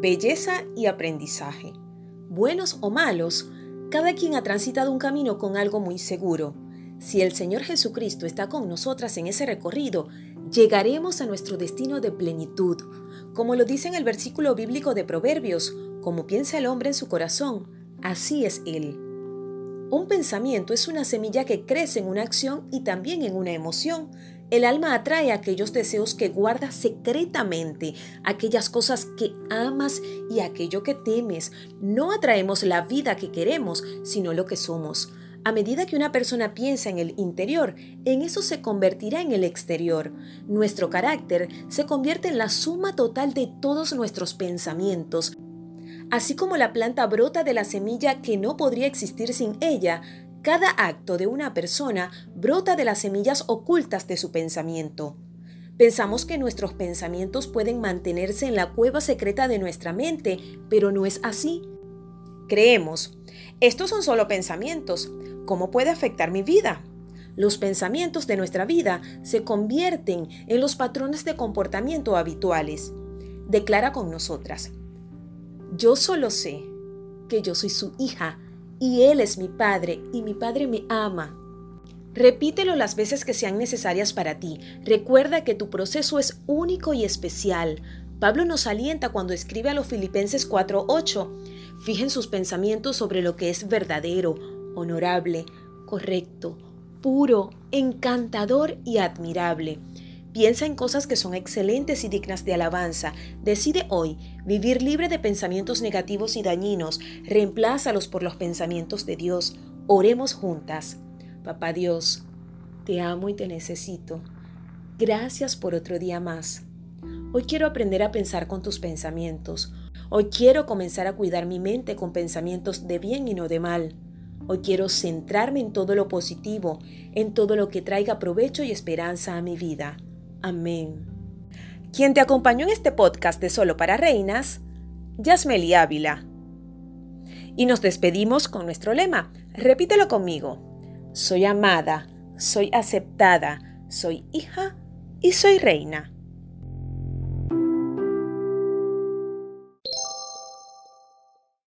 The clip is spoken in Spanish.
belleza y aprendizaje. Buenos o malos, cada quien ha transitado un camino con algo muy seguro. Si el Señor Jesucristo está con nosotras en ese recorrido, llegaremos a nuestro destino de plenitud. Como lo dice en el versículo bíblico de Proverbios, como piensa el hombre en su corazón, así es él. Un pensamiento es una semilla que crece en una acción y también en una emoción. El alma atrae aquellos deseos que guardas secretamente, aquellas cosas que amas y aquello que temes. No atraemos la vida que queremos, sino lo que somos. A medida que una persona piensa en el interior, en eso se convertirá en el exterior. Nuestro carácter se convierte en la suma total de todos nuestros pensamientos. Así como la planta brota de la semilla que no podría existir sin ella, cada acto de una persona brota de las semillas ocultas de su pensamiento. Pensamos que nuestros pensamientos pueden mantenerse en la cueva secreta de nuestra mente, pero no es así. Creemos, estos son solo pensamientos, ¿cómo puede afectar mi vida? Los pensamientos de nuestra vida se convierten en los patrones de comportamiento habituales. Declara con nosotras, yo solo sé que yo soy su hija y Él es mi Padre y mi Padre me ama. Repítelo las veces que sean necesarias para ti. Recuerda que tu proceso es único y especial. Pablo nos alienta cuando escribe a los Filipenses 4:8. Fijen sus pensamientos sobre lo que es verdadero, honorable, correcto, puro, encantador y admirable. Piensa en cosas que son excelentes y dignas de alabanza. Decide hoy vivir libre de pensamientos negativos y dañinos. Reemplázalos por los pensamientos de Dios. Oremos juntas. Papá Dios, te amo y te necesito. Gracias por otro día más. Hoy quiero aprender a pensar con tus pensamientos. Hoy quiero comenzar a cuidar mi mente con pensamientos de bien y no de mal. Hoy quiero centrarme en todo lo positivo, en todo lo que traiga provecho y esperanza a mi vida. Amén. Quien te acompañó en este podcast de Solo para Reinas, Yasmeli Ávila. Y nos despedimos con nuestro lema. Repítelo conmigo. Soy amada, soy aceptada, soy hija y soy reina.